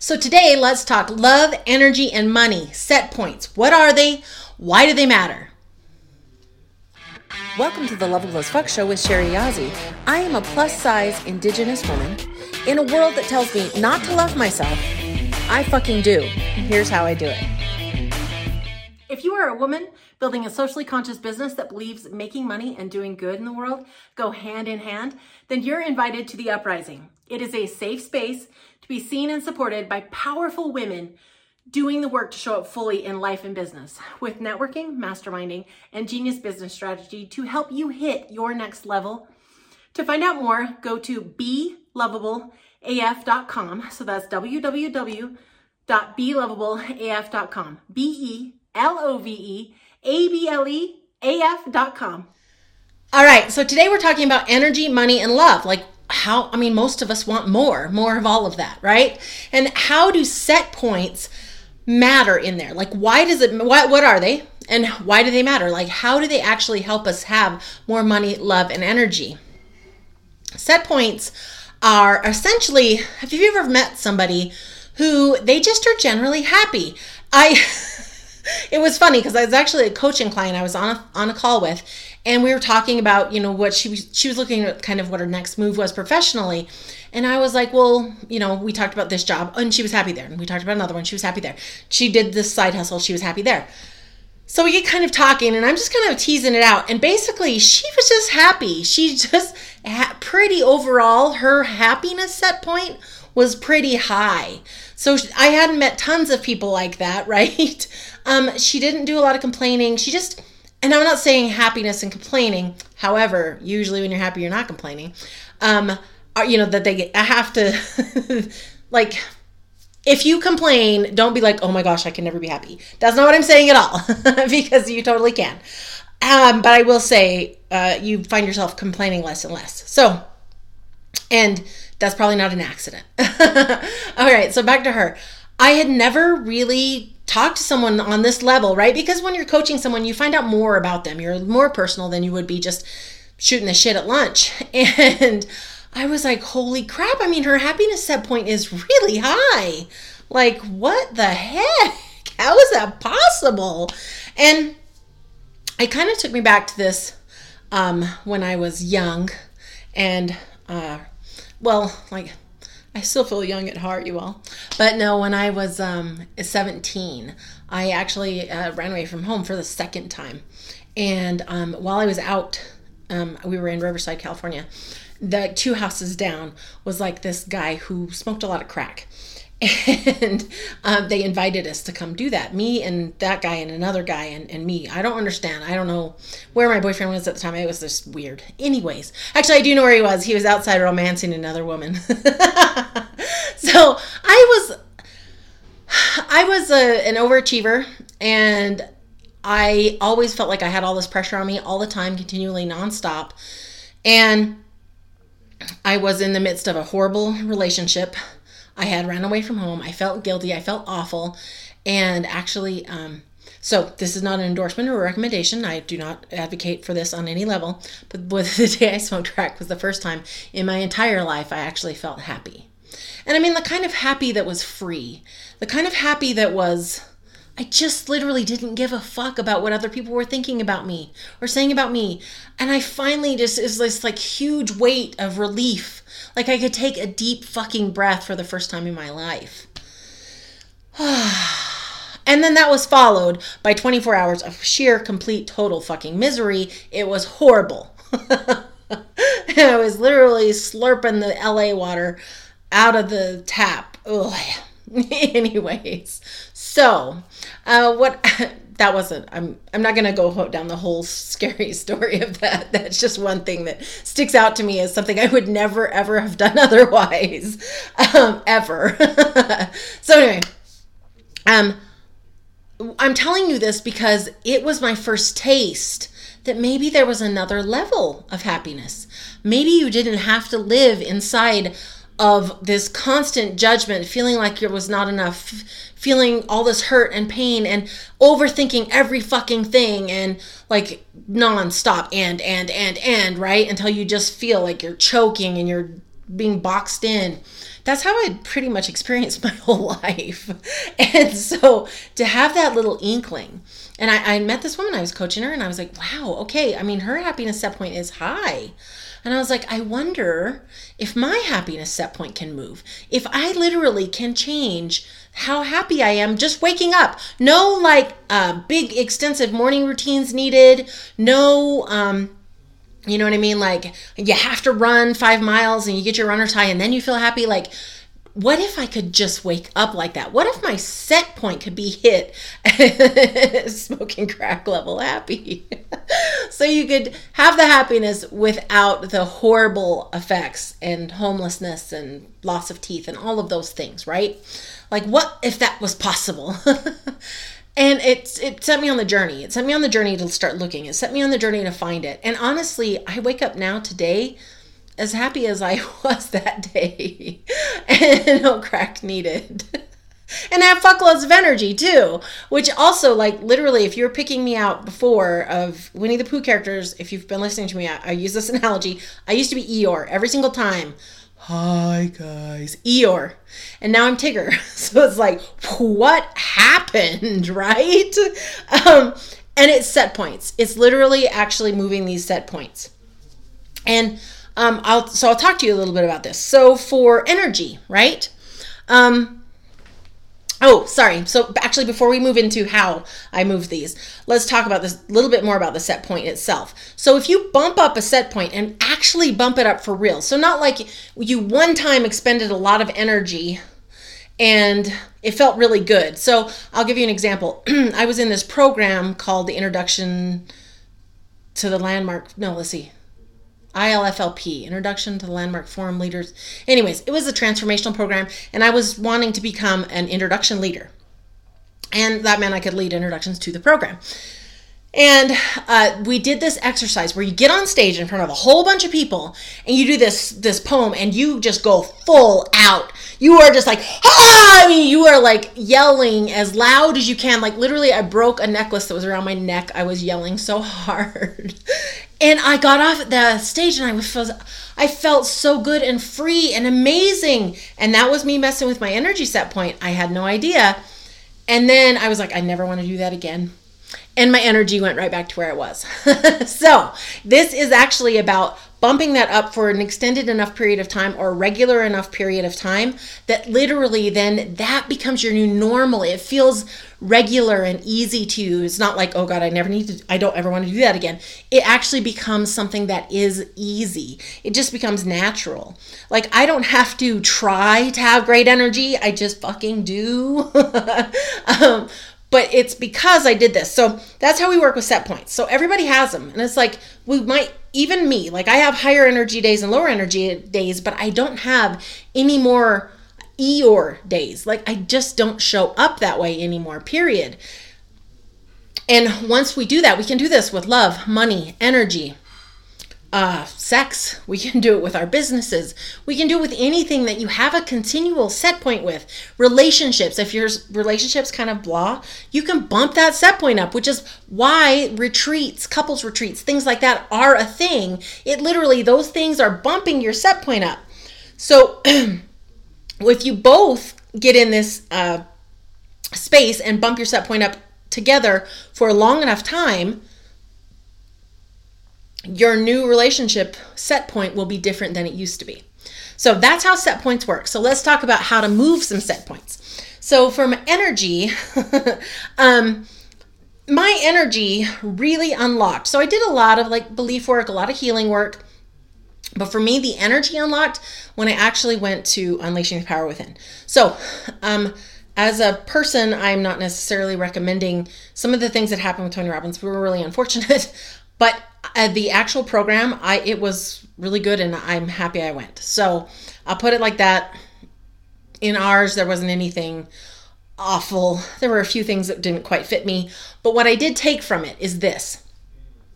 So today, let's talk love, energy, and money. Set points. What are they? Why do they matter? Welcome to the Lovable as Fuck Show with Sherry Yazzie. I am a plus size indigenous woman in a world that tells me not to love myself. I fucking do. Here's how I do it. If you are a woman building a socially conscious business that believes making money and doing good in the world go hand in hand, then you're invited to the Uprising. It is a safe space to be seen and supported by powerful women doing the work to show up fully in life and business with networking, masterminding, and genius business strategy to help you hit your next level. To find out more, go to belovableaf.com. So that's www.belovableaf.com. B E L O V E A B L E A F.com. All right, so today we're talking about energy, money, and love. Like how, I mean, most of us want more, more of all of that, right? And how do set points matter in there? Like, why does it, what, what are they? And why do they matter? Like, how do they actually help us have more money, love, and energy? Set points are essentially, have you ever met somebody who they just are generally happy? I, it was funny because I was actually a coaching client I was on a, on a call with, and we were talking about you know what she was she was looking at kind of what her next move was professionally. And i was like well you know we talked about this job and she was happy there. And we talked about another one she was happy there. She did this side hustle she was happy there. So we get kind of talking and i'm just kind of teasing it out. And basically she was just happy. She just pretty overall her happiness set point was pretty high. So i hadn't met tons of people like that right? Um, she didn't do a lot of complaining. She just and I'm not saying happiness and complaining. However, usually when you're happy, you're not complaining. Um, are, you know that they I have to like. If you complain, don't be like, "Oh my gosh, I can never be happy." That's not what I'm saying at all, because you totally can. Um, but I will say, uh, you find yourself complaining less and less. So, and that's probably not an accident. all right, so back to her. I had never really talk to someone on this level, right? Because when you're coaching someone, you find out more about them. You're more personal than you would be just shooting the shit at lunch. And I was like, holy crap. I mean, her happiness set point is really high. Like, what the heck? How is that possible? And it kind of took me back to this um, when I was young and, uh, well, like I still feel young at heart, you all. But no, when I was um, 17, I actually uh, ran away from home for the second time. And um, while I was out, um, we were in Riverside, California. The two houses down was like this guy who smoked a lot of crack and um, they invited us to come do that. Me and that guy and another guy and, and me. I don't understand. I don't know where my boyfriend was at the time. It was just weird. Anyways actually i do know where he was. He was outside romancing another woman. So i was i was a, an overachiever and i always felt like i had all this pressure on me all the time continually nonstop. And i was in the midst of a horrible relationship I had ran away from home. I felt guilty. I felt awful. And actually, um, so this is not an endorsement or a recommendation. I do not advocate for this on any level. But the day I smoked crack was the first time in my entire life I actually felt happy. And I mean, the kind of happy that was free, the kind of happy that was. I just literally didn't give a fuck about what other people were thinking about me or saying about me. And I finally just is this like huge weight of relief like I could take a deep fucking breath for the first time in my life. and then that was followed by 24 hours of sheer, complete, total fucking misery. It was horrible. I was literally slurping the LA water out of the tap. Ugh. Anyways, so uh, what that wasn't i'm i'm not going to go down the whole scary story of that. That's just one thing that sticks out to me as something i would never ever have done otherwise um, ever. So anyway um i'm telling you this because it was my first taste that maybe there was another level of happiness. Maybe you didn't have to live inside of this constant judgment, feeling like it was not enough, feeling all this hurt and pain and overthinking every fucking thing and like nonstop and, and, and, and, right? Until you just feel like you're choking and you're being boxed in. That's how I pretty much experienced my whole life. And so to have that little inkling, and I, I met this woman, I was coaching her, and I was like, wow, okay. I mean, her happiness set point is high. And I was like, I wonder if my happiness set point can move. If I literally can change how happy I am just waking up. No like uh, big extensive morning routines needed. No um, you know what I mean? Like you have to run five miles and you get your runner's high and then you feel happy. Like, what if I could just wake up like that? What if my set point could be hit smoking crack level happy? so you could have the happiness without the horrible effects and homelessness and loss of teeth and all of those things, right? Like, what if that was possible? and it it sent me on the journey. It sent me on the journey to start looking. It sent me on the journey to find it. And honestly i wake up now today as happy as i was that day. And no crack needed and I have fuckloads of energy too which also like literally if you're picking me out before of winnie the pooh characters if you've been listening to me I, I use this analogy. I used to be eeyore every single time. Hi guys. Eeyore. And now i'm tigger. So it's like what happened right? Um, and it's set points. It's literally actually moving these set points. And um, i'll so i'll talk to you a little bit about this. So for energy right? Um, Oh, sorry. So actually, before we move into how I move these, let's talk about this a little bit more about the set point itself. So if you bump up a set point and actually bump it up for real, so not like you one time expended a lot of energy and it felt really good. So I'll give you an example. I was in this program called the Introduction to the Landmark. No, let's see. ILFLP, Introduction to the Landmark Forum Leaders. Anyways, it was a transformational program, and I was wanting to become an introduction leader. And that meant I could lead introductions to the program. And uh, we did this exercise where you get on stage in front of a whole bunch of people and you do this this poem and you just go full out. You are just like, ah! I mean, you are like yelling as loud as you can. Like literally, I broke a necklace that was around my neck. I was yelling so hard. And I got off the stage and I was I felt so good and free and amazing. And that was me messing with my energy set point. I had no idea. And then I was like, I never want to do that again and my energy went right back to where it was. so, this is actually about bumping that up for an extended enough period of time or regular enough period of time that literally then that becomes your new normal. It feels regular and easy to you. It's not like, oh God, I never need to, I don't ever want to do that again. It actually becomes something that is easy. It just becomes natural. Like, I don't have to try to have great energy, I just fucking do. um, but it's because I did this. So that's how we work with set points. So everybody has them. And it's like, we might, even me, like I have higher energy days and lower energy days, but I don't have any more Eeyore days. Like I just don't show up that way anymore, period. And once we do that, we can do this with love, money, energy, uh, sex. We can do it with our businesses. We can do it with anything that you have a continual set point with. Relationships. If your relationship's kind of blah, you can bump that set point up, which is why retreats, couples retreats, things like that are a thing. It literally, those things are bumping your set point up. So if you both get in this uh, space and bump your set point up together for a long enough time, your new relationship set point will be different than it used to be. So that's how set points work. So let's talk about how to move some set points. So from energy, um, my energy really unlocked. So I did a lot of like belief work, a lot of healing work. But for me, the energy unlocked when I actually went to Unleashing the Power Within. So, um, as a person, I'm not necessarily recommending some of the things that happened with Tony Robbins. We were really unfortunate, but uh, the actual program, I it was really good, and I'm happy I went. So I'll put it like that. In ours, there wasn't anything awful. There were a few things that didn't quite fit me, but what I did take from it is this.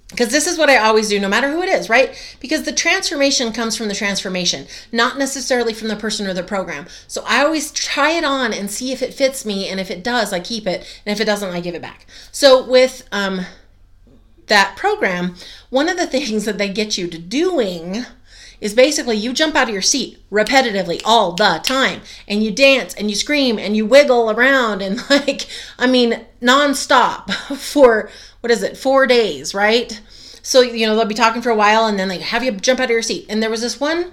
Because this is what I always do, no matter who it is, right? Because the transformation comes from the transformation, not necessarily from the person or the program. So I always try it on and see if it fits me. And if it does, I keep it. And if it doesn't, I give it back. So with um, that program, one of the things that they get you to doing is basically you jump out of your seat repetitively all the time and you dance and you scream and you wiggle around and like, I mean, nonstop for what is it, four days, right? So, you know, they'll be talking for a while and then they have you jump out of your seat. And there was this one,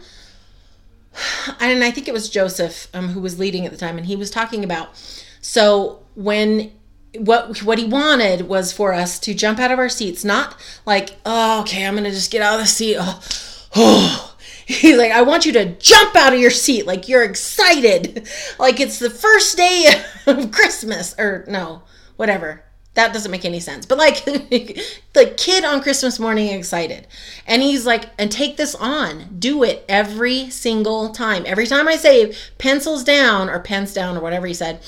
and I think it was Joseph um, who was leading at the time, and he was talking about so when what what he wanted was for us to jump out of our seats, not like, oh, okay, I'm gonna just get out of the seat. Oh, oh. He's like, I want you to jump out of your seat, like you're excited, like it's the first day of Christmas, or no, whatever. That doesn't make any sense. But like the kid on Christmas morning excited. And he's like, and take this on. Do it every single time. Every time I say pencils down or pens down or whatever he said,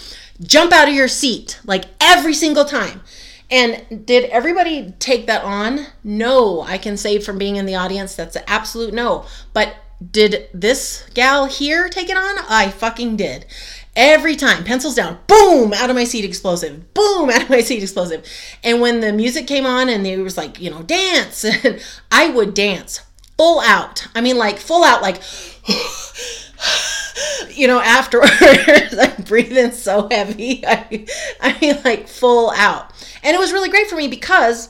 jump out of your seat. Like every single time. And did everybody take that on? No, I can say from being in the audience, that's an absolute no. But did this gal here take it on? I fucking did. Every time, pencils down, boom, out of my seat explosive, boom, out of my seat explosive. And when the music came on and it was like, you know, dance, I would dance full out. I mean, like full out, like, you know, afterwards, I'm breathing so heavy. I, I mean, like full out. And it was really great for me because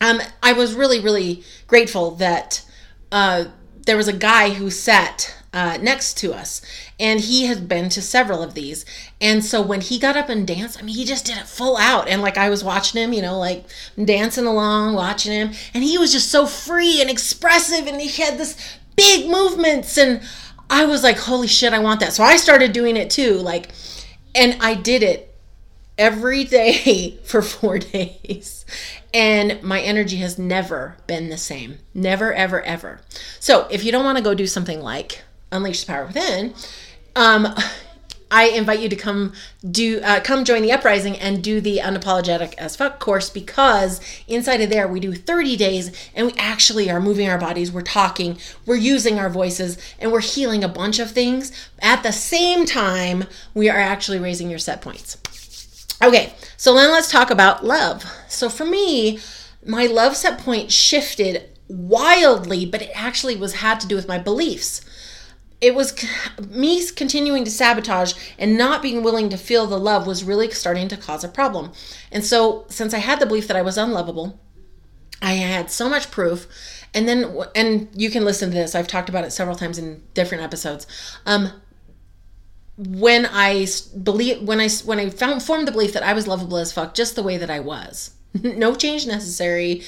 um, I was really, really grateful that uh, there was a guy who sat uh, next to us and he had been to several of these and so when he got up and danced i mean he just did it full out and like i was watching him you know like dancing along watching him and he was just so free and expressive and he had this big movements and i was like holy shit i want that so i started doing it too like and i did it every day for four days and my energy has never been the same. Never, ever, ever. So if you don't want to go do something like Unleash the Power Within, um, I invite you to come do uh, come join the uprising and do the unapologetic as fuck course because inside of there we do 30 days and we actually are moving our bodies, we're talking, we're using our voices, and we're healing a bunch of things. At the same time, we are actually raising your set points. Okay, so then let's talk about love. So for me, my love set point shifted wildly, but it actually was had to do with my beliefs. It was me continuing to sabotage and not being willing to feel the love was really starting to cause a problem. And so, since I had the belief that I was unlovable, I had so much proof. And then and you can listen to this. I've talked about it several times in different episodes. Um, when I believe when I when I found formed the belief that I was lovable as fuck, just the way that I was, no change necessary,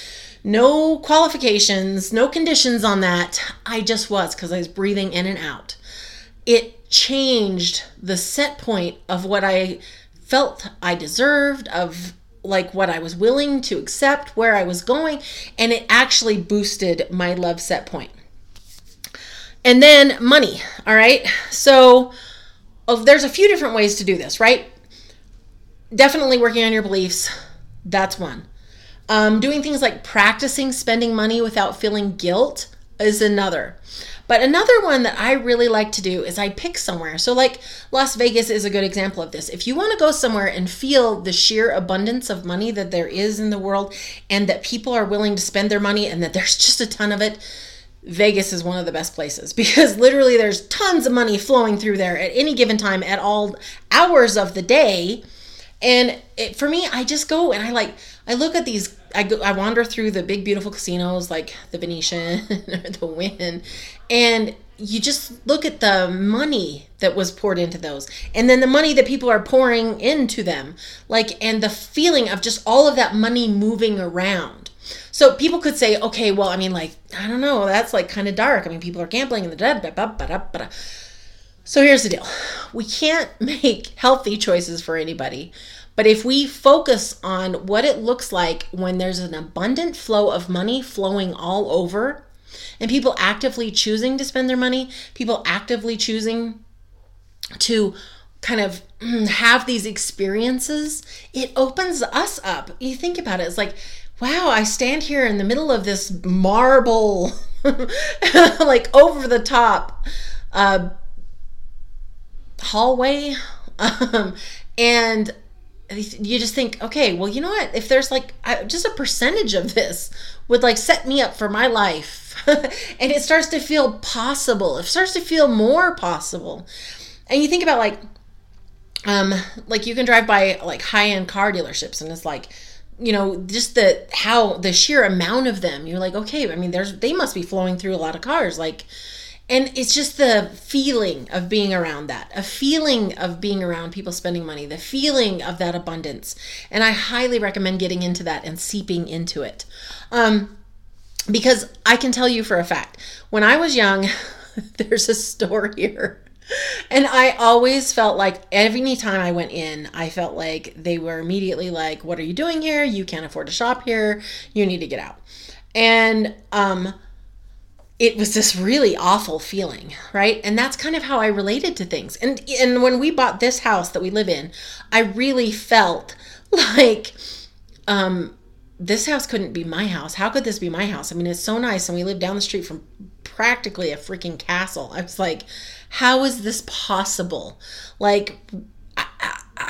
no qualifications, no conditions on that. I just was because I was breathing in and out. It changed the set point of what I felt I deserved, of like what I was willing to accept, where I was going, and it actually boosted my love set point. And then money, all right? So oh, there's a few different ways to do this, right? Definitely working on your beliefs. That's one. Um, doing things like practicing spending money without feeling guilt is another. But another one that I really like to do is I pick somewhere. So, like Las Vegas is a good example of this. If you want to go somewhere and feel the sheer abundance of money that there is in the world and that people are willing to spend their money and that there's just a ton of it, Vegas is one of the best places because literally there's tons of money flowing through there at any given time at all hours of the day. And it, for me, I just go and I like I look at these. I go I wander through the big beautiful casinos like the Venetian or the Wynn, and you just look at the money that was poured into those and then the money that people are pouring into them like and the feeling of just all of that money moving around so people could say, okay, well, I mean, like, I don't know, that's like kind of dark. I mean, people are gambling in the dead. So here's the deal we can't make healthy choices for anybody. But if we focus on what it looks like when there's an abundant flow of money flowing all over, and people actively choosing to spend their money, people actively choosing to kind of have these experiences, it opens us up. You think about it, it's like wow, I stand here in the middle of this marble, like over the top uh, hallway. Um, and you just think, okay, well, you know what? If there's like just a percentage of this would like set me up for my life, and it starts to feel possible, it starts to feel more possible. And you think about like, um, like you can drive by like high end car dealerships, and it's like, you know, just the how the sheer amount of them. You're like, okay, I mean, there's they must be flowing through a lot of cars, like and it's just the feeling of being around that a feeling of being around people spending money the feeling of that abundance and i highly recommend getting into that and seeping into it um, because i can tell you for a fact when i was young there's a store here and I always felt like every time I went in, I felt like they were immediately like, What are you doing here? You can't afford to shop here. You need to get out. And um, it was this really awful feeling, right? And that's kind of how I related to things. And and when we bought this house that we live in, I really felt like um this house couldn't be my house. How could this be my house? I mean, it's so nice and we live down the street from practically a freaking castle. I was like, how is this possible? Like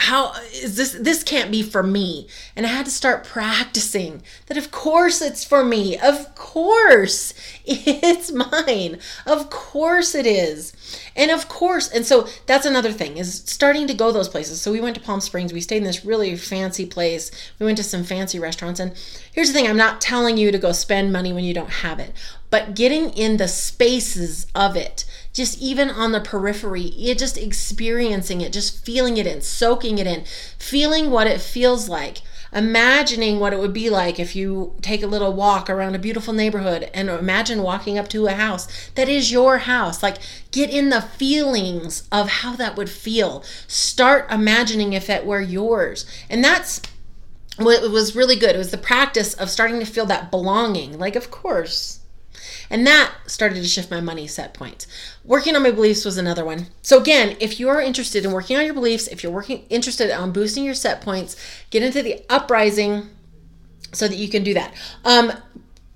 how is this this can't be for me. And i had to start practicing that of course it's for me. Of course it's mine. Of course it is. And of course and so that's another thing is starting to go those places. So we went to palm springs. We stayed in this really fancy place. We went to some fancy restaurants. And here's the thing i'm not telling you to go spend money when you don't have it but getting in the spaces of it just even on the periphery, it just experiencing it, just feeling it in, soaking it in, feeling what it feels like imagining what it would be like if you take a little walk around a beautiful neighborhood and imagine walking up to a house that is your house. Like, get in the feelings of how that would feel. Start imagining if it were yours. And that's what was really good. It was the practice of starting to feel that belonging. Like, of course, and that started to shift my money set points. Working on my beliefs was another one. So again, if you are interested in working on your beliefs, if you're working interested on boosting your set points, get into the uprising so that you can do that. Um,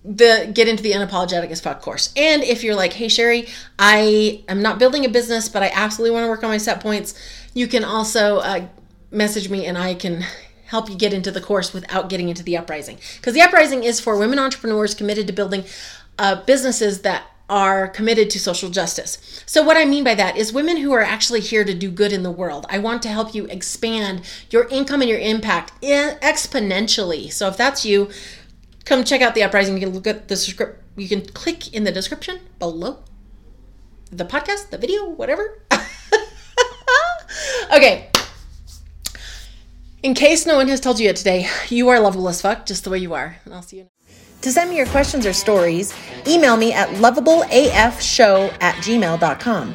the get into the unapologetic as fuck course. And if you're like, hey Sherry, I am not building a business, but I absolutely want to work on my set points, you can also uh, message me and I can help you get into the course without getting into the uprising. Because the uprising is for women entrepreneurs committed to building uh, businesses that are committed to social justice. So, what I mean by that is women who are actually here to do good in the world. I want to help you expand your income and your impact exponentially. So, if that's you, come check out the uprising. You can look at the script. You can click in the description below the podcast, the video, whatever. okay. In case no one has told you yet today, you are lovable as fuck, just the way you are. And I'll see you. To send me your questions or stories, email me at lovableafshow at gmail.com.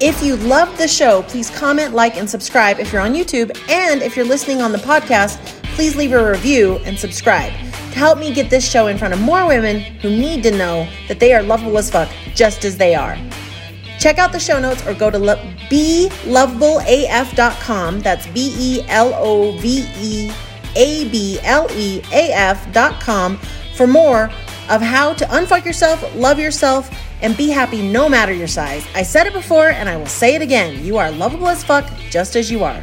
If you love the show, please comment, like, and subscribe if you're on YouTube. And if you're listening on the podcast, please leave a review and subscribe to help me get this show in front of more women who need to know that they are lovable as fuck just as they are. Check out the show notes or go to lo- belovableaf.com. That's B E L O V E A B L E A F.com for more of how to unfuck yourself, love yourself, and be happy no matter your size. I said it before and I will say it again. You are lovable as fuck just as you are.